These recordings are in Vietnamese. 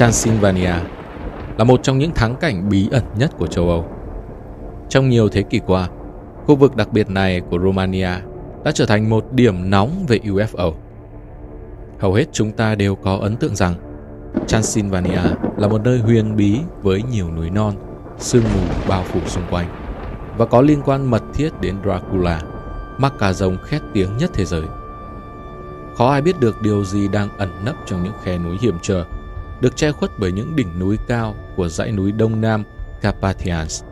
Transylvania là một trong những thắng cảnh bí ẩn nhất của châu Âu. Trong nhiều thế kỷ qua, khu vực đặc biệt này của Romania đã trở thành một điểm nóng về UFO. Hầu hết chúng ta đều có ấn tượng rằng Transylvania là một nơi huyền bí với nhiều núi non, sương mù bao phủ xung quanh và có liên quan mật thiết đến Dracula, mắc cà rồng khét tiếng nhất thế giới. Khó ai biết được điều gì đang ẩn nấp trong những khe núi hiểm trở, được che khuất bởi những đỉnh núi cao của dãy núi Đông Nam Carpathians.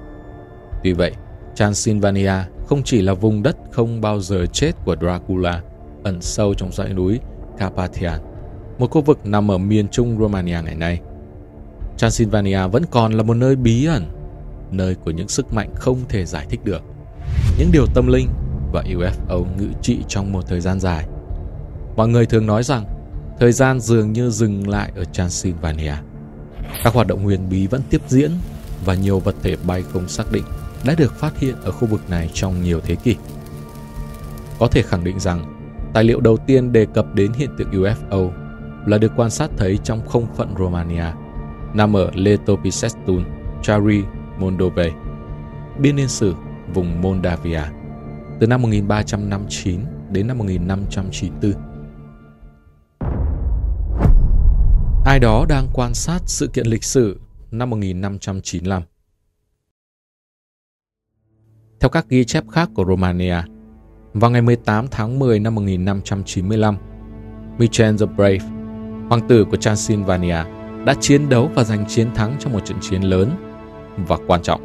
Tuy vậy, Transylvania không chỉ là vùng đất không bao giờ chết của Dracula, ẩn sâu trong dãy núi Carpathian, một khu vực nằm ở miền trung Romania ngày nay. Transylvania vẫn còn là một nơi bí ẩn, nơi của những sức mạnh không thể giải thích được, những điều tâm linh và UFO ngự trị trong một thời gian dài. Mọi người thường nói rằng thời gian dường như dừng lại ở Transylvania. Các hoạt động huyền bí vẫn tiếp diễn và nhiều vật thể bay không xác định đã được phát hiện ở khu vực này trong nhiều thế kỷ. Có thể khẳng định rằng, tài liệu đầu tiên đề cập đến hiện tượng UFO là được quan sát thấy trong không phận Romania, nằm ở Letopisestun, Chari, Moldova, biên niên sử vùng Moldavia, từ năm 1359 đến năm 1594. Ai đó đang quan sát sự kiện lịch sử năm 1595. Theo các ghi chép khác của Romania, vào ngày 18 tháng 10 năm 1595, Michel the Brave, hoàng tử của Transylvania, đã chiến đấu và giành chiến thắng trong một trận chiến lớn và quan trọng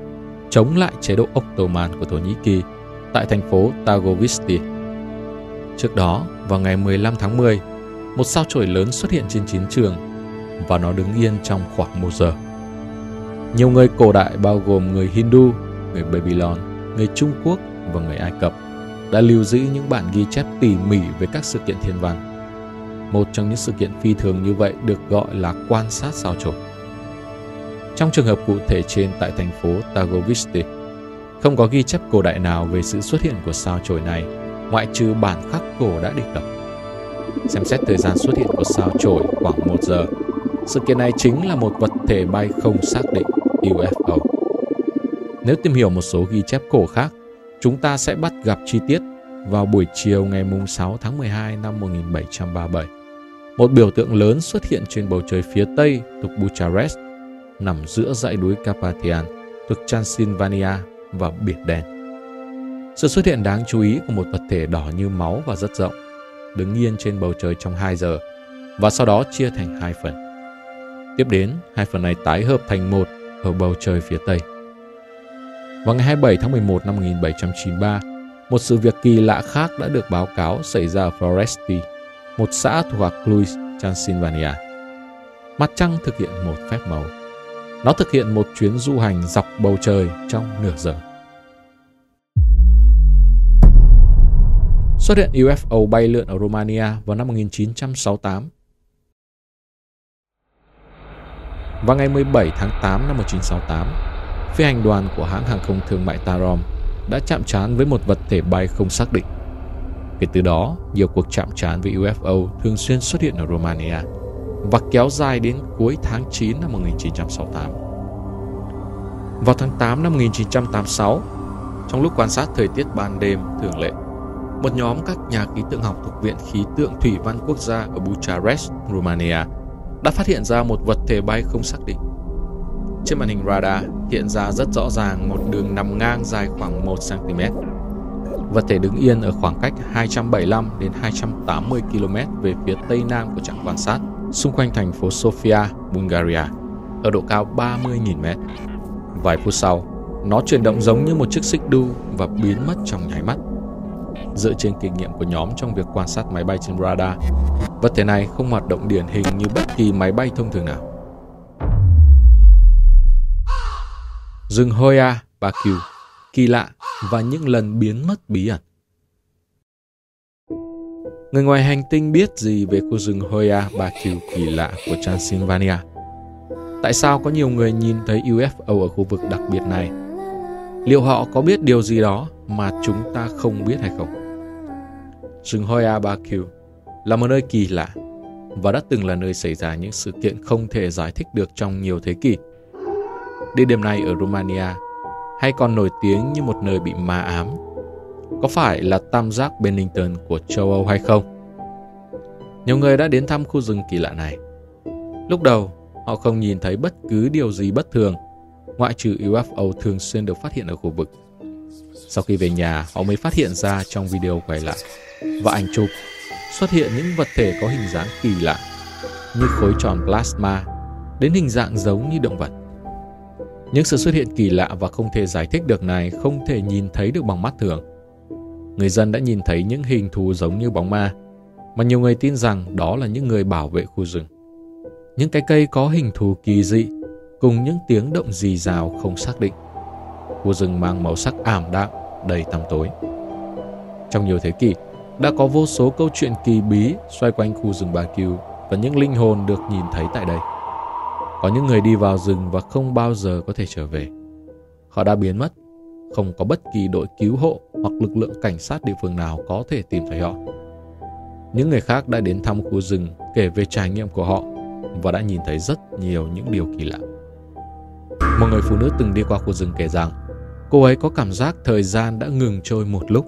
chống lại chế độ Ottoman của Thổ Nhĩ Kỳ tại thành phố Tagovisti. Trước đó, vào ngày 15 tháng 10, một sao chổi lớn xuất hiện trên chiến trường và nó đứng yên trong khoảng một giờ. Nhiều người cổ đại bao gồm người Hindu, người Babylon, người Trung Quốc và người Ai Cập đã lưu giữ những bản ghi chép tỉ mỉ về các sự kiện thiên văn. Một trong những sự kiện phi thường như vậy được gọi là quan sát sao chổi. Trong trường hợp cụ thể trên tại thành phố Tagovisti, không có ghi chép cổ đại nào về sự xuất hiện của sao chổi này, ngoại trừ bản khắc cổ đã đề cập. Xem xét thời gian xuất hiện của sao chổi khoảng 1 giờ, sự kiện này chính là một vật thể bay không xác định UFO. Nếu tìm hiểu một số ghi chép cổ khác, chúng ta sẽ bắt gặp chi tiết vào buổi chiều ngày 6 tháng 12 năm 1737. Một biểu tượng lớn xuất hiện trên bầu trời phía tây thuộc Bucharest, nằm giữa dãy núi Carpathian thuộc Transylvania và Biển Đen. Sự xuất hiện đáng chú ý của một vật thể đỏ như máu và rất rộng, đứng yên trên bầu trời trong 2 giờ và sau đó chia thành hai phần. Tiếp đến, hai phần này tái hợp thành một ở bầu trời phía tây. Vào ngày 27 tháng 11 năm 1793, một sự việc kỳ lạ khác đã được báo cáo xảy ra ở Foresti, một xã thuộc Cluj, Transylvania. Mặt trăng thực hiện một phép màu. Nó thực hiện một chuyến du hành dọc bầu trời trong nửa giờ. Xuất hiện UFO bay lượn ở Romania vào năm 1968. Vào ngày 17 tháng 8 năm 1968, phi hành đoàn của hãng hàng không thương mại Tarom đã chạm trán với một vật thể bay không xác định. Kể từ đó, nhiều cuộc chạm trán với UFO thường xuyên xuất hiện ở Romania và kéo dài đến cuối tháng 9 năm 1968. Vào tháng 8 năm 1986, trong lúc quan sát thời tiết ban đêm thường lệ, một nhóm các nhà khí tượng học thuộc Viện Khí tượng Thủy văn Quốc gia ở Bucharest, Romania đã phát hiện ra một vật thể bay không xác định. Trên màn hình radar hiện ra rất rõ ràng một đường nằm ngang dài khoảng 1 cm. Vật thể đứng yên ở khoảng cách 275 đến 280 km về phía tây nam của trạm quan sát, xung quanh thành phố Sofia, Bulgaria, ở độ cao 30.000 m. Vài phút sau, nó chuyển động giống như một chiếc xích đu và biến mất trong nháy mắt. Dựa trên kinh nghiệm của nhóm trong việc quan sát máy bay trên radar, vật thể này không hoạt động điển hình như bất kỳ máy bay thông thường nào. rừng Hoya, à, Baku, kỳ lạ và những lần biến mất bí ẩn. Người ngoài hành tinh biết gì về khu rừng Hoya à, Baku kỳ lạ của Transylvania? Tại sao có nhiều người nhìn thấy UFO ở khu vực đặc biệt này? Liệu họ có biết điều gì đó mà chúng ta không biết hay không? Rừng Hoya à, Baku là một nơi kỳ lạ. và đã từng là nơi xảy ra những sự kiện không thể giải thích được trong nhiều thế kỷ. Địa điểm này ở Romania hay còn nổi tiếng như một nơi bị ma ám. Có phải là tam giác Bennington của châu Âu hay không? Nhiều người đã đến thăm khu rừng kỳ lạ này. Lúc đầu, họ không nhìn thấy bất cứ điều gì bất thường, ngoại trừ UFO thường xuyên được phát hiện ở khu vực. Sau khi về nhà, họ mới phát hiện ra trong video quay lại và ảnh chụp xuất hiện những vật thể có hình dáng kỳ lạ như khối tròn plasma đến hình dạng giống như động vật. Những sự xuất hiện kỳ lạ và không thể giải thích được này không thể nhìn thấy được bằng mắt thường. Người dân đã nhìn thấy những hình thù giống như bóng ma, mà nhiều người tin rằng đó là những người bảo vệ khu rừng. Những cái cây có hình thù kỳ dị cùng những tiếng động rì rào không xác định. Khu rừng mang màu sắc ảm đạm, đầy tăm tối. Trong nhiều thế kỷ, đã có vô số câu chuyện kỳ bí xoay quanh khu rừng Baku và những linh hồn được nhìn thấy tại đây. Có những người đi vào rừng và không bao giờ có thể trở về. Họ đã biến mất, không có bất kỳ đội cứu hộ hoặc lực lượng cảnh sát địa phương nào có thể tìm thấy họ. Những người khác đã đến thăm khu rừng kể về trải nghiệm của họ và đã nhìn thấy rất nhiều những điều kỳ lạ. Một người phụ nữ từng đi qua khu rừng kể rằng cô ấy có cảm giác thời gian đã ngừng trôi một lúc.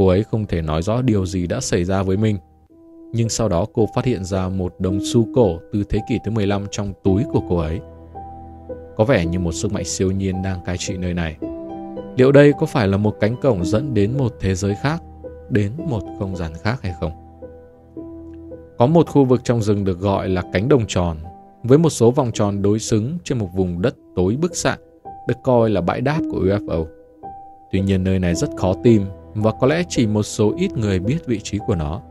Cô ấy không thể nói rõ điều gì đã xảy ra với mình nhưng sau đó cô phát hiện ra một đồng xu cổ từ thế kỷ thứ 15 trong túi của cô ấy. Có vẻ như một sức mạnh siêu nhiên đang cai trị nơi này. Liệu đây có phải là một cánh cổng dẫn đến một thế giới khác, đến một không gian khác hay không? Có một khu vực trong rừng được gọi là cánh đồng tròn, với một số vòng tròn đối xứng trên một vùng đất tối bức xạ, được coi là bãi đáp của UFO. Tuy nhiên nơi này rất khó tìm và có lẽ chỉ một số ít người biết vị trí của nó.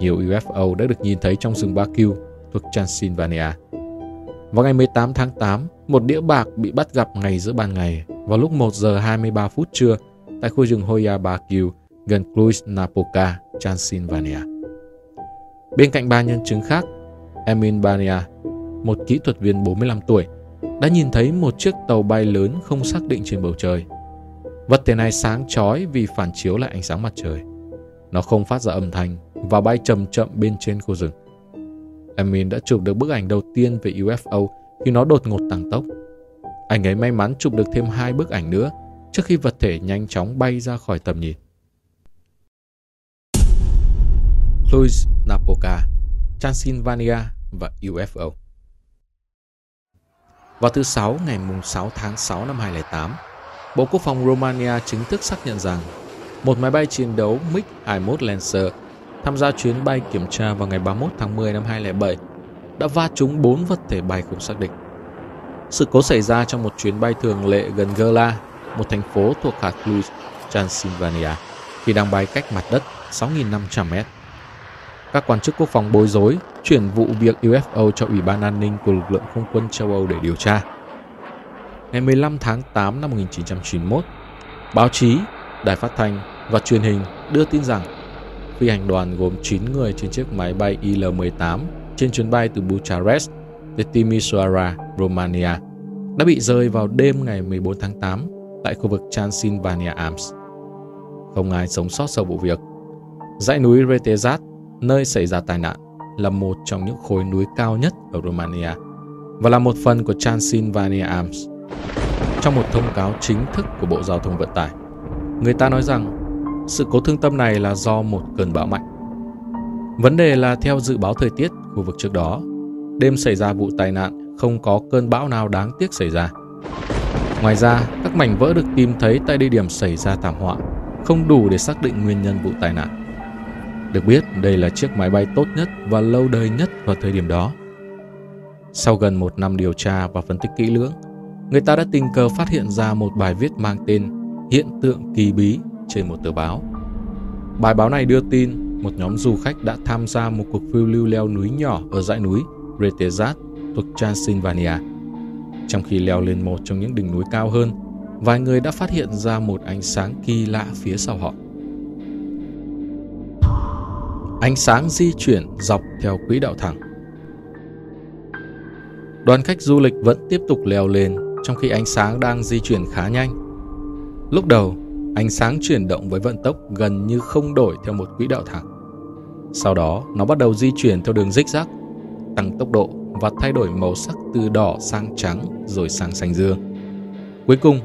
Nhiều UFO đã được nhìn thấy trong rừng Baku thuộc Transylvania. Vào ngày 18 tháng 8, một đĩa bạc bị bắt gặp ngay giữa ban ngày vào lúc 1 giờ 23 phút trưa tại khu rừng Hoya Baku gần Cluj-Napoca, Transylvania. Bên cạnh ba nhân chứng khác, Emin Bania, một kỹ thuật viên 45 tuổi, đã nhìn thấy một chiếc tàu bay lớn không xác định trên bầu trời. Vật thể này sáng chói vì phản chiếu lại ánh sáng mặt trời. Nó không phát ra âm thanh và bay chậm chậm bên trên khu rừng. Emin đã chụp được bức ảnh đầu tiên về UFO khi nó đột ngột tăng tốc. Anh ấy may mắn chụp được thêm hai bức ảnh nữa trước khi vật thể nhanh chóng bay ra khỏi tầm nhìn. Louis Napoca, Transylvania và UFO Vào thứ Sáu ngày 6 tháng 6 năm 2008, Bộ Quốc phòng Romania chính thức xác nhận rằng một máy bay chiến đấu MiG-21 Lancer tham gia chuyến bay kiểm tra vào ngày 31 tháng 10 năm 2007 đã va trúng 4 vật thể bay không xác định. Sự cố xảy ra trong một chuyến bay thường lệ gần Gela, một thành phố thuộc hạt Cluj, Transylvania, khi đang bay cách mặt đất 6.500 mét. Các quan chức quốc phòng bối rối chuyển vụ việc UFO cho Ủy ban An ninh của lực lượng không quân châu Âu để điều tra. Ngày 15 tháng 8 năm 1991, báo chí, đài phát thanh và truyền hình đưa tin rằng phi hành đoàn gồm 9 người trên chiếc máy bay Il-18 trên chuyến bay từ Bucharest đến Timisoara, Romania đã bị rơi vào đêm ngày 14 tháng 8 tại khu vực Transylvania Arms. Không ai sống sót sau vụ việc. Dãy núi Retezat, nơi xảy ra tai nạn, là một trong những khối núi cao nhất ở Romania và là một phần của Transylvania Arms. Trong một thông cáo chính thức của Bộ Giao thông Vận tải, người ta nói rằng sự cố thương tâm này là do một cơn bão mạnh. Vấn đề là theo dự báo thời tiết khu vực trước đó, đêm xảy ra vụ tai nạn không có cơn bão nào đáng tiếc xảy ra. Ngoài ra, các mảnh vỡ được tìm thấy tại địa điểm xảy ra thảm họa không đủ để xác định nguyên nhân vụ tai nạn. Được biết, đây là chiếc máy bay tốt nhất và lâu đời nhất vào thời điểm đó. Sau gần một năm điều tra và phân tích kỹ lưỡng, người ta đã tình cờ phát hiện ra một bài viết mang tên Hiện tượng kỳ bí trên một tờ báo. Bài báo này đưa tin một nhóm du khách đã tham gia một cuộc phiêu lưu leo núi nhỏ ở dãy núi Retezat thuộc Transylvania. Trong khi leo lên một trong những đỉnh núi cao hơn, vài người đã phát hiện ra một ánh sáng kỳ lạ phía sau họ. Ánh sáng di chuyển dọc theo quỹ đạo thẳng. Đoàn khách du lịch vẫn tiếp tục leo lên trong khi ánh sáng đang di chuyển khá nhanh. Lúc đầu, ánh sáng chuyển động với vận tốc gần như không đổi theo một quỹ đạo thẳng. Sau đó, nó bắt đầu di chuyển theo đường rích rắc, tăng tốc độ và thay đổi màu sắc từ đỏ sang trắng rồi sang xanh dương. Cuối cùng,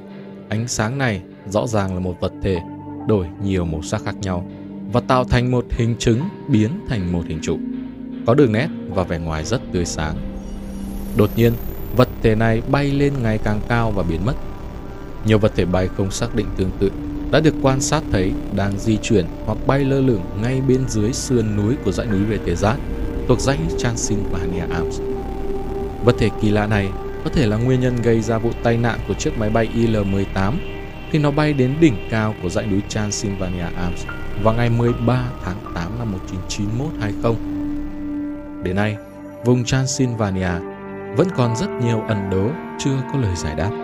ánh sáng này rõ ràng là một vật thể đổi nhiều màu sắc khác nhau và tạo thành một hình trứng biến thành một hình trụ. Có đường nét và vẻ ngoài rất tươi sáng. Đột nhiên, vật thể này bay lên ngày càng cao và biến mất. Nhiều vật thể bay không xác định tương tự đã được quan sát thấy đang di chuyển hoặc bay lơ lửng ngay bên dưới sườn núi của dãy núi Retezat thuộc dãy Transylvania Alps. Vật thể kỳ lạ này có thể là nguyên nhân gây ra vụ tai nạn của chiếc máy bay Il-18 khi nó bay đến đỉnh cao của dãy núi Transylvania Alps vào ngày 13 tháng 8 năm 1991-20. Đến nay, vùng Transylvania vẫn còn rất nhiều ẩn đố chưa có lời giải đáp.